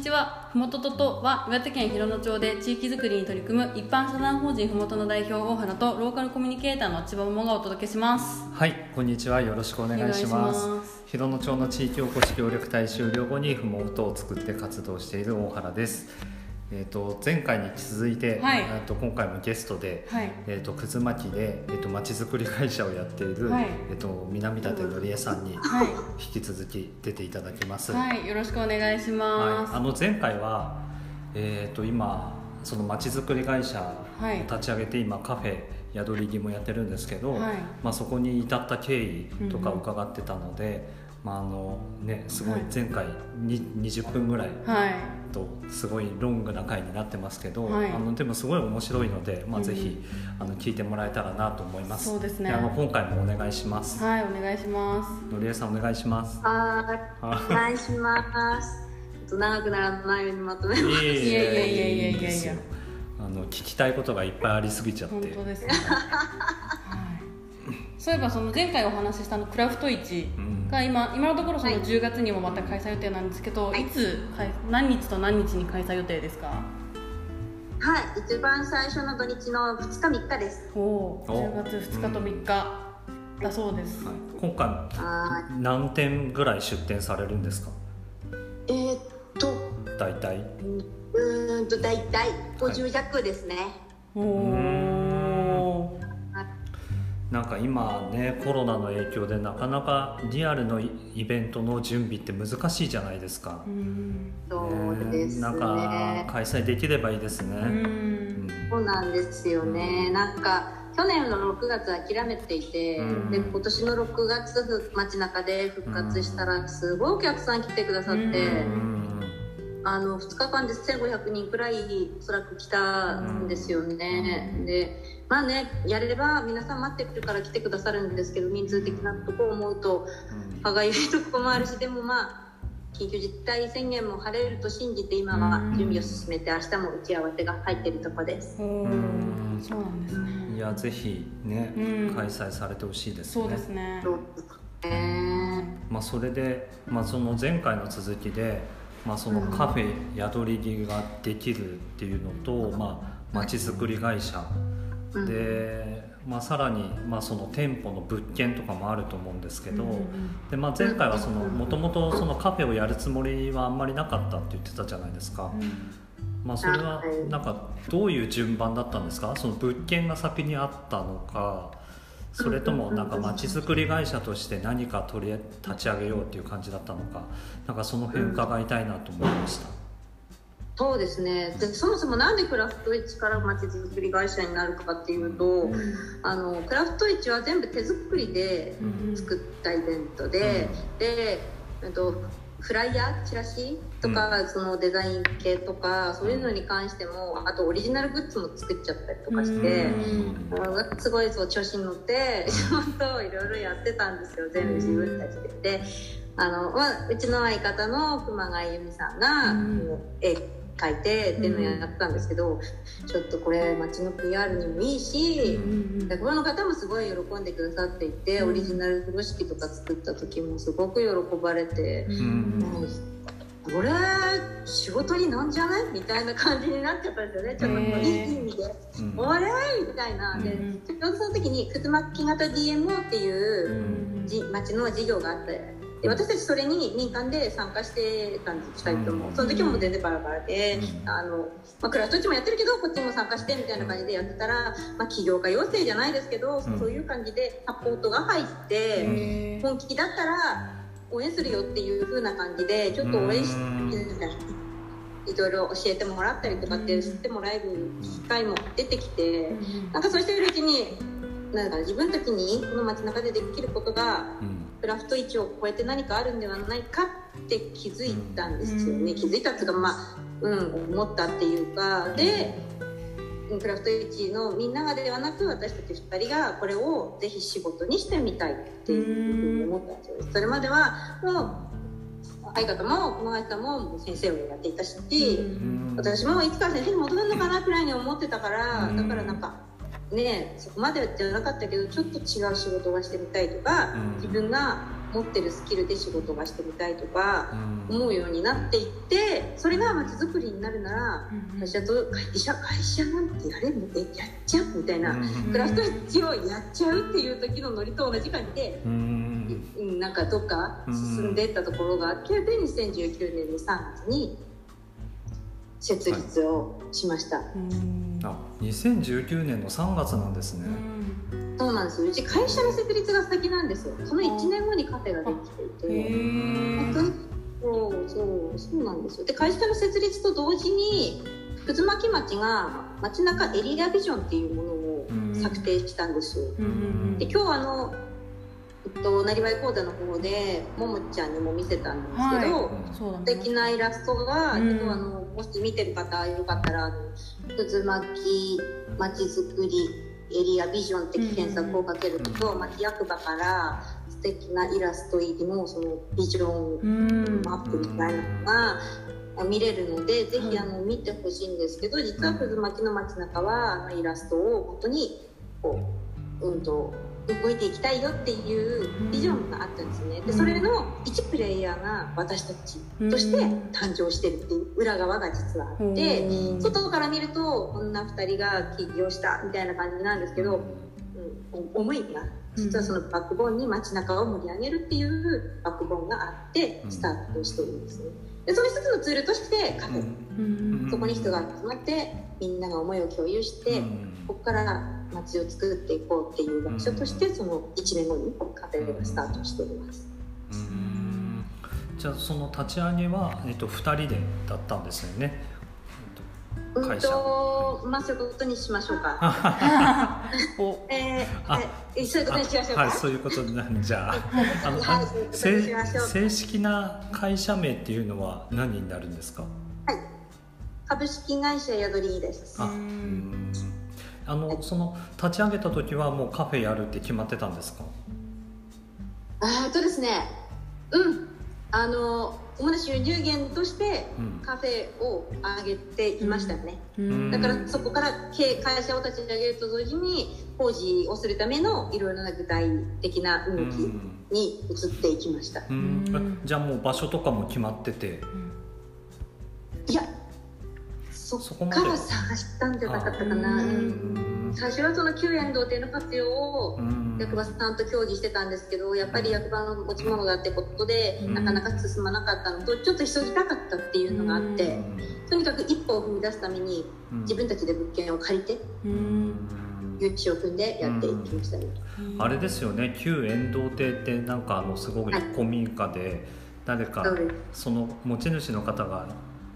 にちはふもとととは岩手県広野町で地域づくりに取り組む一般社団法人ふもとの代表大原とローカルコミュニケーターの千葉桃がお届けしますはい、こんにちは。よろしくお願いします。広野町の地域おこし協力隊終了後にふもとを作って活動している大原です。えっ、と前回に続いて、はい。えーと今回もゲストで、はい。えっ、とくず巻きでえっ、とまちづくり会社をやっている、はい。えっ、と南舘のりえさんにはい。引き続き出ていただきます。はい。よろしくお願いします、はい、あの前回は、えー、と今そのまちづくり会社を立ち上げて、今カフェ宿り木もやってるんですけど、はい。まあ、そこに至った経緯とか伺ってたので、まああのね、すごいはい。前回に20分ぐらいはい。とすごいロングな回になってますけど、はい。あのでもすごい面白いので、まあ、うん。ぜひあの聞いてもらえたらなと思います。そうですね。あの今回もお願いします。はいお願いします。のりえさんお願いします。はい、お願いします。ちょっと長くならないようにまとめます。いやいやいやいやいやいいですよあの聞きたいことがいっぱいありすぎちゃって。本当ですね。は いそういえばその前回お話ししたあのクラフト市うん。が今今のところそのはい。10月にもまた開催予定なんですけど、はい。い、つ開何日と何日に開催予定ですか？はい、一番最初の土日の2日3日です。おおお10月2日と3日だそうです、はい。今回あ何点ぐらい出店されるんですか？ーえー、っと、大体。うーんと大体50弱ですね。おおなんか今ねコロナの影響でなかなかリアルのイイベントの準備って難しいじゃないですか、うんそうですね。なんか開催できればいいですね、ううん。んそうなんですよね。なんか去年の6月諦めていて、うん。で今年の6月ふ街中で復活したらすごいお客さん来てくださって。うん。うんあの2日間で1500人くらいおそらく来たんですよね、うん。でまあねやれれば皆さん待ってるから来てくださるんですけど人数的なとこを思うとうん。歯がゆいとこもあるしでもまあ緊急事態宣言も晴れると信じて今は準備を進めて明日も打ち合わせが入ってるとこです。そうなんですね。いやぜひね、うん。開催されてほしいですね。そうですね。まあ、それで、まあ、その前回の続きで、まあ、そのカフェ宿り木ができるっていうのと、まあ、町づくり会社うん。で、まあ、さらに、まあ、その店舗の物件とかもあると思うんですけど、うんうんでまあ、前回はそのもともとそのカフェをやるつもりはあんまりなかったって言ってたじゃないですか、まあ、それははい。なんかどういう順番だったんですか？その物件が先にあったのかそれともなんか町づくり会社として何か取り立ち上げようっていう感じだったのかなんかその辺伺いたいなと思いました。そうですね。でそもそもなんでクラフト市からまちづくり会社になるかっていうと、あのクラフト市は全部手作りでうん。作ったイベントで、で、えっと、フライヤーチラシとか、そのデザイン系とかそういうのに関してもあとオリジナルグッズも作っちゃったりとかして、うん。あのすごいそう調子に乗って仕事をいろいろやってたんですよ。全部自分たちで。であの、まあ、うちの相方の熊谷由美さんが、うん。こう絵描いてっていうのをやったんですけど、ちょっとこれ街の PR にもいいし、でこの方もすごい喜んでくださっていて、うん。オリジナル風呂敷とか作った時もすごく喜ばれて、うんもうこれ仕事になんじゃないみたいな感じになっちゃったんですよねちょっとこういい意味で「うんおれ!」みたいな。でうん。ちょうどその時にくず巻き型 DMO っていううんじ町の事業があってで私たちそれに民間で参加してたんです2人とも。うん。その時も全然バラバラで、うん。あのまあ、クラフト市もやってるけどこっちも参加してみたいな感じでやってたら、まあ、起業家養成じゃないですけど、うん。そういう感じでサポートが入って、本気だったら応援するよっていう風な感じでちょっと応援してうん。いろいろ教えてもらったりとかって知ってもらえる機会も出てきて。なんかそうしてるうちになんか自分たちにこの街中でできることがうんクラフト市を超えて何かあるんではないかって気づいたんですよね、うん。気づいたっていうかまあうん思ったっていうか。でクラフト市のみんながではなく私たち2人がこれをぜひ仕事にしてみたいっていうふうに思ったんですよそれまではもう相方も熊谷さんも先生をやっていたし、うん。私もいつか先生に戻るのかなくらいに思ってたから、うん。だからなんかねそこまでじゃなかったけどちょっと違う仕事がしてみたいとか、うん。自分が持ってるスキルで仕事がしてみたいとかうん。思うようになっていってそれがまちづくりになるなら会社と会社会社なんてやれるの？えやっちゃう？みたいなクラフトエッジをやっちゃうっていう時のノリと同じ感じで。うん。うんなんかどっか進んでいったところがあってで2019年の3月に設立をしました、うんあ2019年の3月なんですね、そうなんですよ。うち会社の設立が先なんですよ。その1年後にカフェができていへて。ー本当にそうそうそうなんですよ。で会社の設立と同時に葛巻町が街中エリアビジョンっていうものを策定したんですよ、で今日あのえっと、なりわい講座の方でももちゃんにも見せたんですけど、はい。素ね敵なイラストが、うん。あのもし見てる方よかったらあの「渦巻まちづくりエリアビジョン」って検索をかけると、町役場から素敵なイラスト入りのそのビジョンうんマップみたいなのが見れるので、ぜひあの見てほしいんですけど実は渦巻きの街中はあのイラストを本当にこううんと動いていきたいよっていうビジョンがあったんですね。でそれの一プレイヤーが私たちとして誕生してるっていう裏側が実はあってうん。外から見ると女2人が起業したみたいな感じなんですけど、うん、思いが実はそのバックボーンに街中を盛り上げるっていうバックボーンがあってスタートしてるんですねでその一つのツールとしてカフェ、うん。そこに人が集まってみんなが思いを共有して、うん。ここから街を作っていこうっていう場所としてその1年後にカフェがスタートしております。うん。じゃあその立ち上げは、えっと、2人でだったんですよね、うん会社とまあそういうことにしましょうか。お。えーあえそういうことにしましょうか？はいそういうことになるじゃ。ああのはい正正式な会社名っていうのは何になるんですか？株式会社宿りです。あうん。うん。あのその立ち上げた時はもうカフェやるって決まってたんですか？あーとですね、うん、あの主な収入源としてうん。カフェを上げていましたよね。うん。だからそこから経会社を立ち上げると同時に工事をするためのいろいろな具体的な動きに移っていきました。うん。うん。じゃあもう場所とかも決まってて？いや、そそこから探したんじゃなかったかな。最初はその旧園童貞の活用をうん。役場さんと協議してたんですけどやっぱり役場の持ち物だってことで、うん。なかなか進まなかったの。とちょっと急ぎたかったっていうのがあって、とにかく一歩を踏み出すためにうん。自分たちで物件を借りてうん。誘致を組んでやっていきましたね、あれですよね。旧遠藤邸ってなんかあのすごく古民家で誰かその持ち主の方が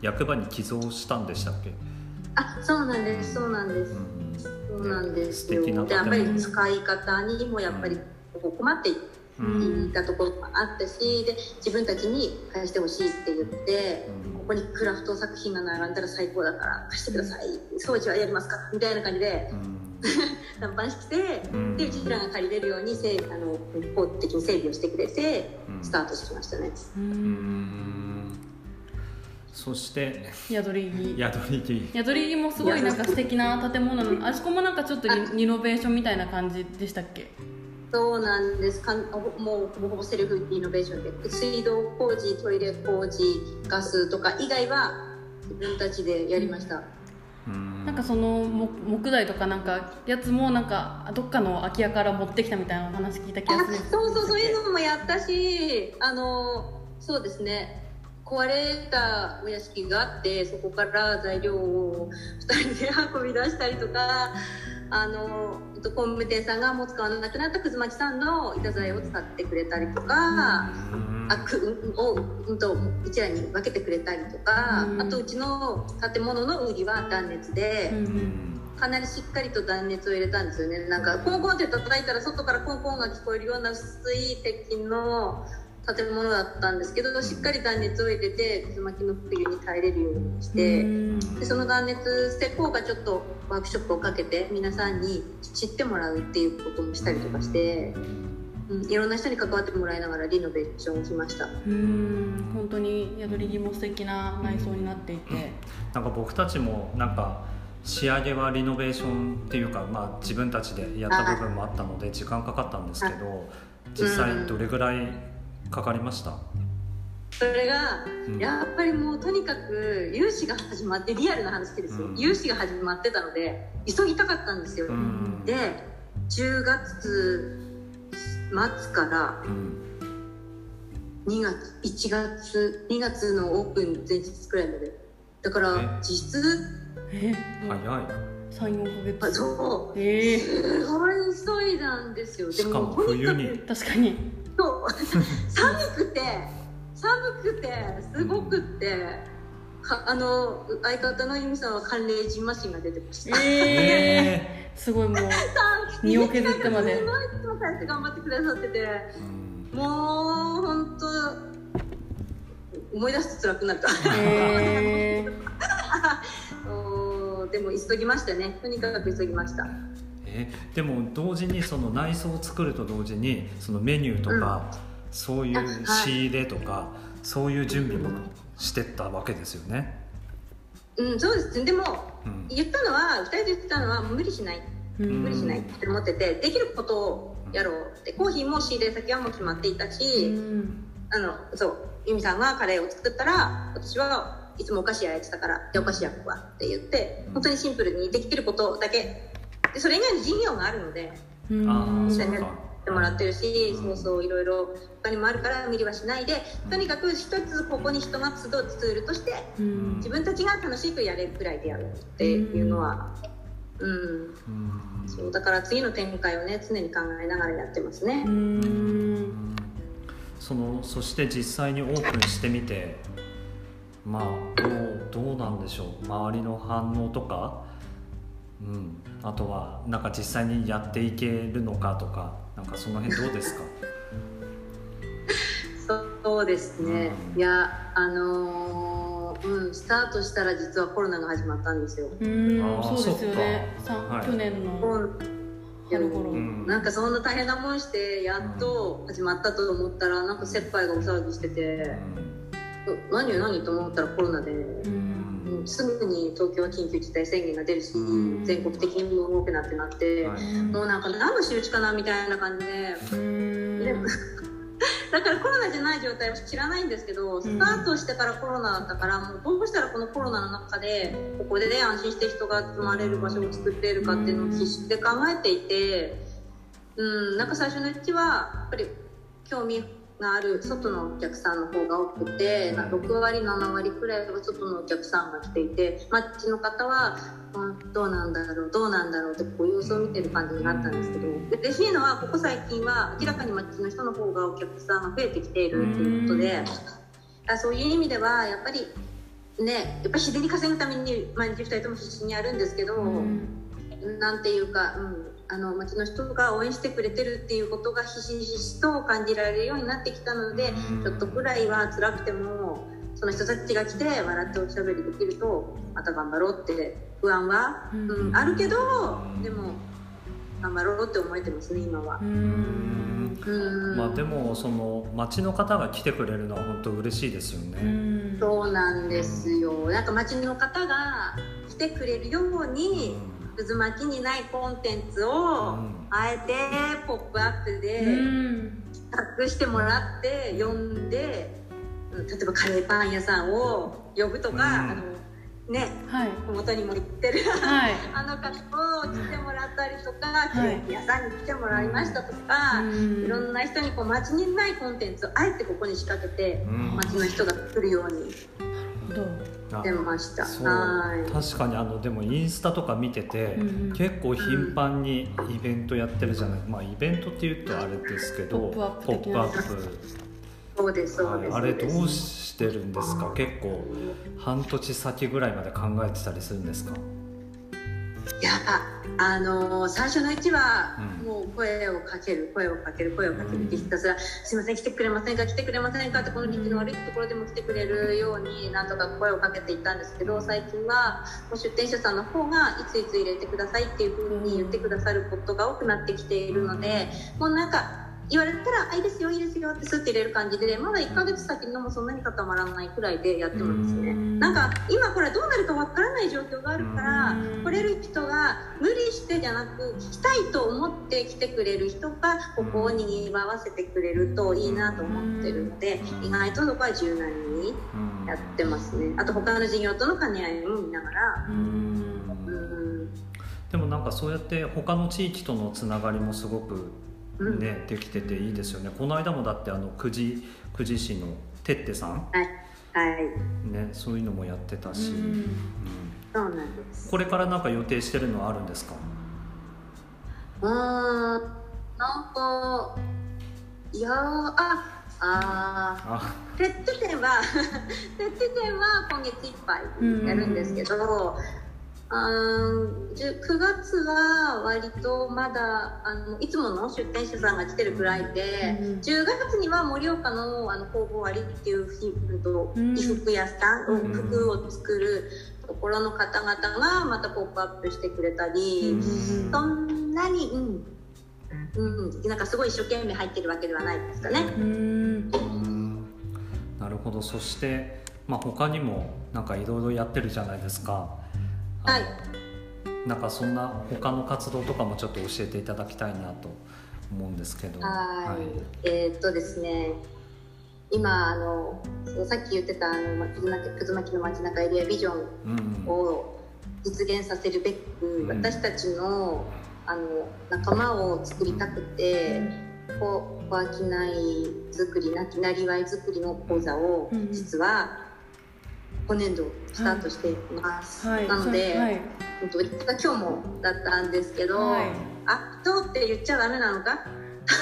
役場に寄贈したんでしたっけ、あそうなんですそうなんです、うんそうなんですよ。やっぱり使い方にもやっぱり困っていうんたところもあったしで自分たちに返してほしいって言ってうん。ここにクラフト作品が並んだら最高だから貸してください。掃除はやりますか？みたいな感じでうん。談判してうん。でうちらが借りれるようにせいあの一方的に整備をしてくれてうん。スタートしましたね。ううんんそして宿り木宿り木宿り木もすごいなんか素敵な建物なのあそこもなんかちょっとリリノベーションみたいな感じでしたっけ？そうなんです。かもうほぼほぼセルフリノベーションで。水道工事トイレ工事ガスとか以外は自分たちでやりました、うん。なんかその木木材とかなんかやつもなんかどっかの空き家から持ってきたみたいなお話聞いた気があするそうそうそういうのもやったしあのそうですね壊れたお屋敷があってそこから材料を2人で運び出したりとかあの工務店さんがもう使わなくなったくずまちさんの板材を使ってくれたりとか。うんあくを、うん、とうちらに分けてくれたりとか、うんあとうちの建物の売りは断熱で、かなりしっかりと断熱を入れたんですよねなんかコンコンって叩いたら外からコンコンが聞こえるような薄い鉄筋の建物だったんですけどしっかり断熱を入れて渦巻きの冬に耐えれるようにして、うん。でその断熱施工がちょっとワークショップをかけて皆さんに知ってもらうっていうこともしたりとかして、うん、いろんな人に関わってもらいながらリノベーションをしました。うん。本当に宿り木も素敵な内装になっていて。なんか僕たちもなんか仕上げはリノベーションっていうか、まあ、自分たちでやった部分もあったので時間かかったんですけど実際どれぐらいかかりました。それが、うん。やっぱりもうとにかく融資が始まってリアルな話ですよ、うん。融資が始まってたので急ぎたかったんですよ、うん。で10月末からうん。2月1月2月のオープン前日くらいまで。だからえ？実質え？早い。34ヶあ月そう。ええすごい急いだんですよ。でしかも冬に。確かに 寒くて寒くてすごくってはあの相方の由美さんは寒冷ジンマシンが出てました。えええ すごいもう身を削ってまで。すごいいつも帰って頑張ってくださっててーうん。もう本当思い出すと辛くなったえー。でも急ぎましたね。とにかく急ぎましたえでも同時にその内装を作ると同時にそのメニューとか、そういう仕入れとか、そういう準備もしてったわけですよね、うんそうですでもうん。言ったのは2人で言ってたのは無理しない。うん。無理しないって思っててできることをやろうって。コーヒーも仕入れ先はもう決まっていたうし、ん。あのそう由美さんがカレーを作ったら私はいつもお菓子焼いてたからでお菓子焼くわって言って本当にシンプルにできてることだけでそれ以外に事業があるのでうん。ああそかそううかやってもらってるし、そうそういろいろ他にもあるから無理はしないでとにかく一つここに人が集うツールとしてうん。自分たちが楽しくやれるくらいでやるっていうのはうん。うん。そうだから次の展開をね常に考えながらやってますね。そのそして実際にオープンしてみてまあどうどうなんでしょう。周りの反応とか、うん、あとはなんか実際にやっていけるのかとかなんかその辺どうですか？そうですね、うん。いやあのーうんスタートしたら実はコロナが始まったんですよ。うんそうですよね。はい。去年のうん。春頃。うん。なんかそんな大変なもんしてやっと始まったと思ったらなんか切羽がお騒ぎしてて「何よ何?」と思ったらコロナで、うんうんすぐに東京は緊急事態宣言が出るし、うん。全国的にも動くなってなって、はい。もうなんか何の仕打ちかなみたいな感じで。うん。で だからコロナじゃない状態を知らないんですけど、スタートしてからコロナだったからもうどうしたらこのコロナの中でここで、ね、安心して人が集まれる場所を作っているかっていうのを必死で考えていて、うん、なんか最初のうちはやっぱり興味がある外のお客さんの方が多くてなん。か6割7割くらいは外のお客さんが来ていて街の方はあどうなんだろうどうなんだろうってこう様子を見てる感じになったんですけどで嬉しいのはここ最近は明らかに街の人の方がお客さんが増えてきているっていうことであそういう意味ではやっぱりねやっぱり自然に稼ぐために毎日2人とも必死にやるんですけど、うん。なんていうか、うん、あの街の人が応援してくれてるっていうことがひしひしと感じられるようになってきたのでうん。ちょっとくらいは辛くてもその人たちが来て笑っておしゃべりできるとまた頑張ろうって不安は、うん。うん、あるけどでも頑張ろうって思えてますね今は。まあでもその町の方が来てくれるのは本当嬉しいですようね。んそうなんですよ。なんか街の方が来てくれるように渦巻きにないコンテンツをあえて「ポップアップでうん託してもらって呼んでうん例えばカレーパン屋さんを呼ぶとか、うん。あのねはい。表にも行ってるはい。あの方を来てもらったりとか、い。ケーキ屋さんに来てもらいましたとか、いろんな人にこう街にないコンテンツをあえてここに仕掛けてうん。街の人が来るように出ました。確かにあのでもインスタとか見てて、うんうん結構頻繁にイベントやってるじゃない、まあイベントっていうとあれですけどポップアップポ的なップアッそうですそうです、プはい。あれどうしてるんですか？結構半年先ぐらいまで考えてたりするんですか？いやあのー最初のうちはもう声をかける声をかける声をかけるってひたすら「すいません来てくれませんか来てくれませんか」ってこの立地の悪いところでも来てくれるようになんとか声をかけていったんですけど最近はもう出店者さんの方がいついつ入れてくださいっていうふうに言ってくださることが多くなってきているのでもうなんか言われたら「あいいですよいいですよ」ってスッて入れる感じでまだ1ヶ月先のもそんなに固まらないくらいでやってますね。うん。なんか今これどうなるかわからない状況があるからうん。来れる人が無理してじゃなく来たいと思って来てくれる人がここをにぎわわせてくれるといいなと思ってるので意外とそこは柔軟にうんやってますね。あと他の事業との兼ね合いも見ながら。でもなんかそうやって他の地域とのつながりもすごくうんね、できてていいですよね。この間もだってあの久慈久慈市のてってさん、はい。はい。ね、そういうのもやってたし、うん。うん。そうなんです。これからなんか予定してるのはあるんですか？うーん。なんかいやーあああ。ーテッテ店はテッテ店は今月いっぱいやるんですけど、あーじゅ9月は割とまだあのいつもの出店者さんが来てるくらいで、うん10月には盛岡のあの工房割っていう衣服屋さん、うん。服を作るところの方々がまたポップアップしてくれたり、うんそんなに、うん。うん、なんかすごい一生懸命入ってるわけではないですかね。なるほど。そして、まあ、他にもなんかいろいろやってるじゃないですかはい。なんかそんな他の活動とかもちょっと教えていただきたいなと思うんですけど。はい、えーっとですね。今あのさっき言ってたあのまくずまきくずまきの街中エリアビジョンうんを実現させるべく、ん。私たちのあの仲間を作りたくて、こう小商い作りなきなりわい作りの講座をうん。実は今年度スタートしています、はい。なので、はい。今日もだったんですけど、はい。あどうって言っちゃダメなのか？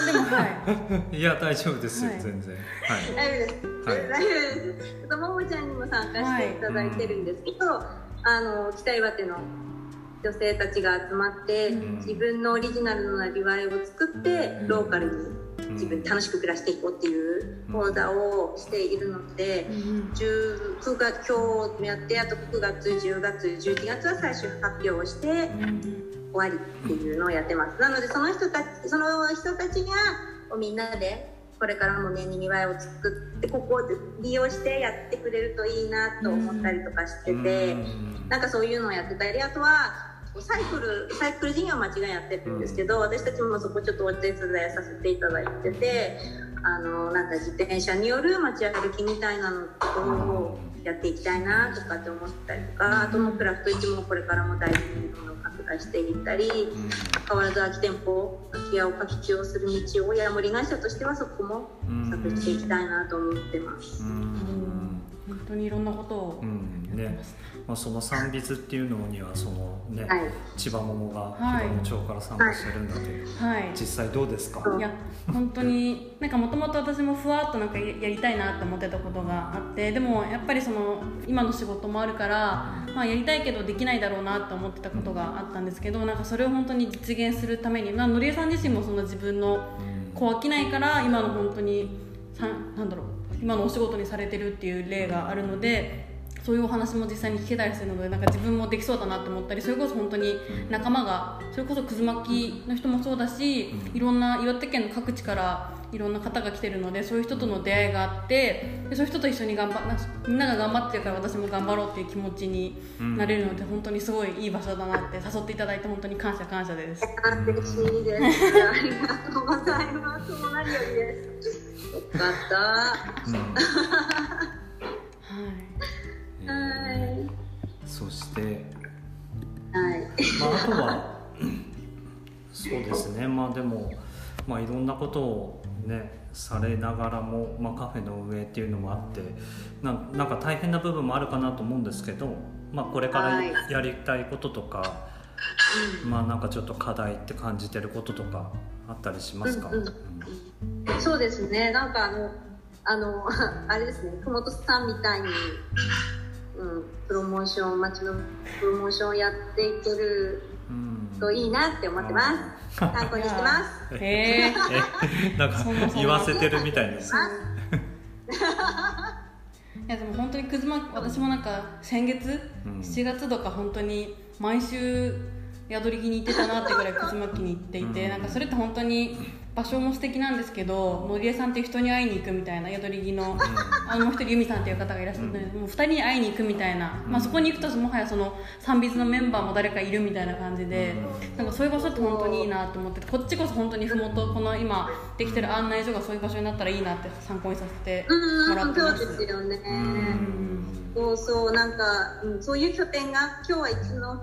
でもはい。いや大丈夫ですよ、はい。全然。はい。大丈夫です。はい。大丈夫です。ちょっとももちゃんにも参加していただいてるんですけど、あの北岩手の女性たちが集まって、うん。自分のオリジナルのなりわいを作って、うん。ローカルに自分楽しく暮らしていこうっていう講座をしているので、うん19月今日やってあと9月10月11月は最終発表をして終わりっていうのをやってます。なのでその人たちその人たちがこうみんなでこれからもねにぎわいを作ってここを利用してやってくれるといいなと思ったりとかしてて、うん。なんかそういうのをやってたりあとはサイクルサイクル事業は間違いやってるんですけど、私たちもそこちょっとお手伝いさせていただいててあのなんか自転車による街歩きみたいなのをやっていきたいなとかって思ったりとかあともクラフト市もこれからも大事にどんどん拡大していったり変わらず空き店舗空き家を活用する道を山盛り会社としてはそこもうん模索していきたいなと思ってます。うん本当にいろんなことをうんね。まあ、その三筆っていうのにはそのね、はい。千葉桃がはい。広野町から参加してるんだけど、はい。実際どうですか、いや本当になんかもともと私もふわっとなんかややりたいなって思ってたことがあってでもやっぱりその今の仕事もあるから、まあ、やりたいけどできないだろうなと思ってたことがあったんですけどなんかそれを本当に実現するために、まあ、のりえさん自身もその自分のうん。こう飽きないから今の本当にさなんだろう今のお仕事にされてるっていう例があるのでそういうお話も実際に聞けたりするのでなんか自分もできそうだなと思ったりそれこそ本当に仲間がそれこそくず巻きの人もそうだしいろんな岩手県の各地からいろんな方が来てるのでそういう人との出会いがあってでそういう人と一緒に頑張なみんなが頑張ってるから私も頑張ろうっていう気持ちになれるので本当にすごいいい場所だなって誘っていただいて本当に感謝感謝です。あ嬉しいです。ありがとうございます。もう何よりです。よかった。うんはいはい。そして、はい。まあ、あとはそうですねまあでも、まあ、いろんなことをねされながらも、まあ、カフェの運営っていうのもあってなんなんか大変な部分もあるかなと思うんですけど、まあ、これからはいやりたいこととか、まあなんかちょっと課題って感じてることとかあったりしますか、そうですね。なんかあのあの あれですね。熊本さんみたいに。うん、プロモーション街のプロモーションをやっていけるうんといいなって思ってます。参考にしてます。へええなんか言わせてるみたいです いやでも本当にくずま私もなんか先月、うん7月とか本当に毎週宿り木に行ってたなってぐらいくず巻きに行っていて、うん。なんかそれって本当に場所も素敵なんですけどのりえさんっていう人に会いに行くみたいな宿り木のあのもう一人由美さんっていう方がいらっしゃって、もう二人に会いに行くみたいな、まあ、そこに行くともはやそのサンビズのメンバーも誰かいるみたいな感じで、なんかそういう場所って本当にいいなと思ってこっちこそ本当にふもとこの今できてる案内所がそういう場所になったらいいなって参考にさせてもらうんそうってます。ですそうそうなんか、うん、そういう拠点が今日は一戸の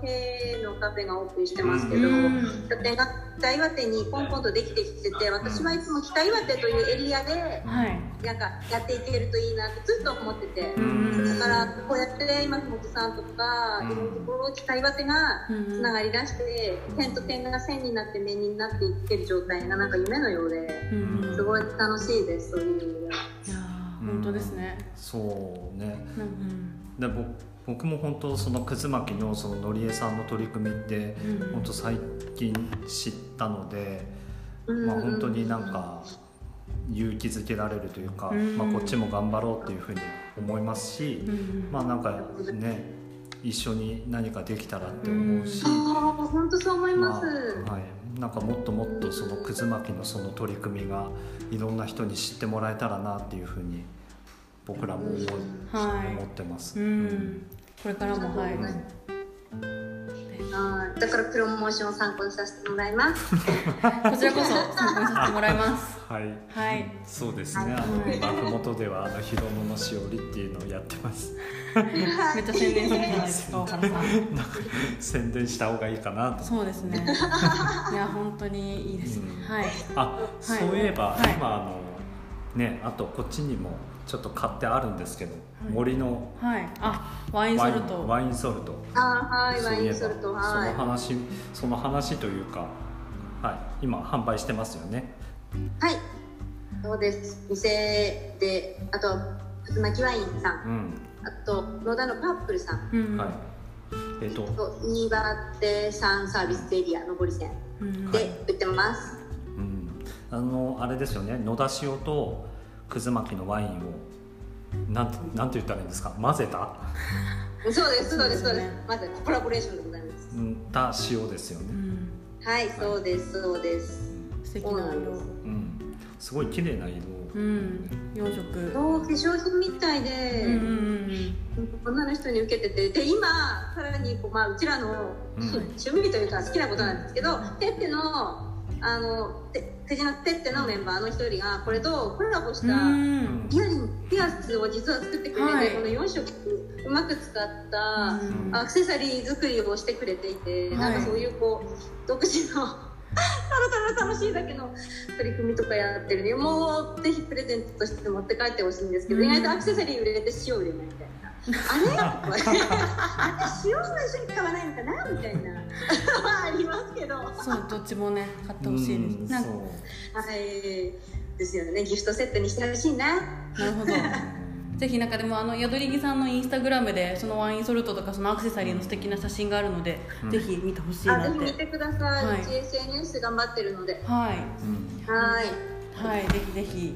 カフェがオープンしてますけど、うん。拠点が北岩手にポンポンとできてきてて私はいつも北岩手というエリアではい。なんかやっていけるといいなってずっと思ってて、うん。だからこうやって今本さんとか、うん。いろんなところ北岩手がうん。つながりだして、点と点が線になって面になっていってる状態がなんか夢のようでうん。すごい楽しいですそういう意味では。いやー本当ですね。そうね。うんでぼ僕も本当その葛巻のそののりえさんの取り組みってうん。本当最近知ったので、うんまあ、本当になんか勇気づけられるというか、うん。まあ、こっちも頑張ろうっていうふうに思いますし、うんまあなんかね一緒に何かできたらって思うし、ああ本当そう思いまます。あはい、なんかもっともっとその葛巻のその取り組みがいろんな人に知ってもらえたらなっていうふうに僕らも思うはい。思ってます。うん。これからもはい。はいだからプロモーションを参考にさせてもらいます。こちらこそ参考にさせてもらいます。はいはい。そうですね。はいあの、今ふもとでは、あの、ひろののしおりっていうのをやってます。めっちゃ宣伝するじゃないですか、宣伝した方がいいかなと。そうですね。いや、本当にいいですね。うんはい。あ、そういえば、はい今、あの。ね、あと、こっちにも、ちょっと買ってあるんですけど、い森の。はい。あ、ワインソルト。ワインソルト。あーはいワインソルトそのはい。話、その話というか。はい、今販売してますよね。はい。そうです。店であと渦巻きワインさん、うん。あと野田のパープルさん、うん。はい。えっと、と新潟さんサービスエリア上り線うん。で売ってます。うん、あのあれですよね野田塩と葛巻のワインをなんてなんて言ったらいいんですか？混ぜた？そうですそうですそうですそうですね。まずコラボレーションでございます。うんた塩ですよね、うん。はいそうですそうです。素敵な色。うん、すごい綺麗な色うん。洋食。そう化粧品みたいで。うんうんうん女の人に受けててで今さらにこう、まあ、うちらの、うん趣味というか好きなことなんですけどテッテのあのて藤のテッテのメンバーの一人がこれとコラボしうん。たうん。イヤリングピアスを実は作ってくれて、はいこの4色うまく使ったうんアクセサリー作りをしてくれていて、はいなんかそういうこう独自の ただただ楽しいだけの取り組みとかやってるんでもうぜひプレゼントとして持って帰ってほしいんですけど、うん意外とアクセサリー売れて塩売れないみたいな。あれあれ塩も一緒に買わないのかなみたいなはありますけど。はそう、どっちもね、買ってほしいうんです。なんかそうい。ですよね。ギフトセットにしてほしいな。なるほど。ぜひなんかでもあの宿り木さんのインスタグラムでそのワインソルトとかそのアクセサリーの素敵な写真があるので、うん。ぜひ見てほしいなって。あぜひ見てください、はい。うち SNS 頑張ってるので。はい。うん。はい。はい。ぜひぜひ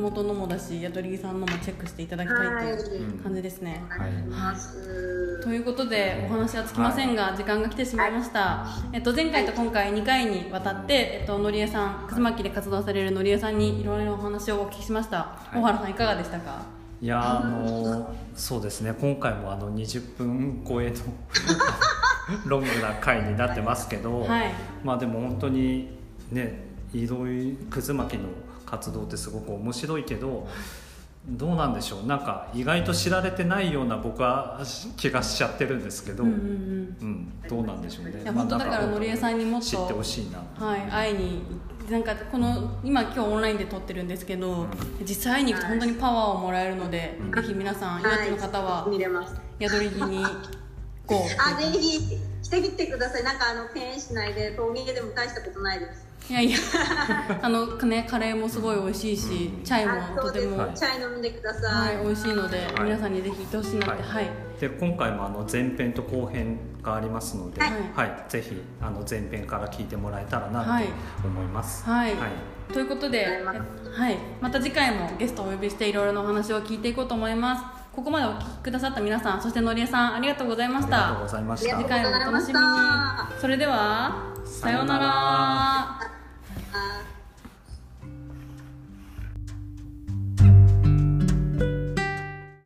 麓のもだし宿り木さんのもチェックしていただきたいはいとい。う感じですね、ありがとうござい。ますということでお話はつきませんが、時間が来てしまいました、えっと、前回と今回2回にわたって、えっと、のりえさん葛巻で活動されるのりえさんにいろいろお話をお聞きしました、い。大原さんいかがでしたか？いやあのそうですね。今回もあの20分超えの ロングな回になってますけど、はい。まあでも本当にねいろいろ葛巻の活動ってすごく面白いけどどうなんでしょう？なんか意外と知られてないような僕は気がしちゃってるんですけど、うんううん。ん。どうなんでしょうね。うんいや本当だからのりえさんにもっと知ってほしいな。はい、会いになんかこの今今日オンラインで撮ってるんですけど、実際会いに行くと本当にパワーをもらえるので、ぜひ皆さん岩手の方は見れます。宿り木にこう。あぜひ来てみてください。なんかあの敬遠しないで陶芸でも大したことないです。いやいや。あのねカレーもすごい美味しいし、チャイもとても、はい。チャイ飲んでくださ、はいい、美味しいので、はい。皆さんにぜひ行ってほしいなって。はい、で今回もあの前編と後編がありますので、ははい。いぜひあの前編から聞いてもらえたらなとはい。思います。はい。はい。ということで、はい、また次回もゲストをお呼びしていろいろなお話を聞いていこうと思いますここまでお聞きくださった皆さんそしてのりえさんありがとうございました。ありがとうございました。次回もお楽しみに。それではさようなら。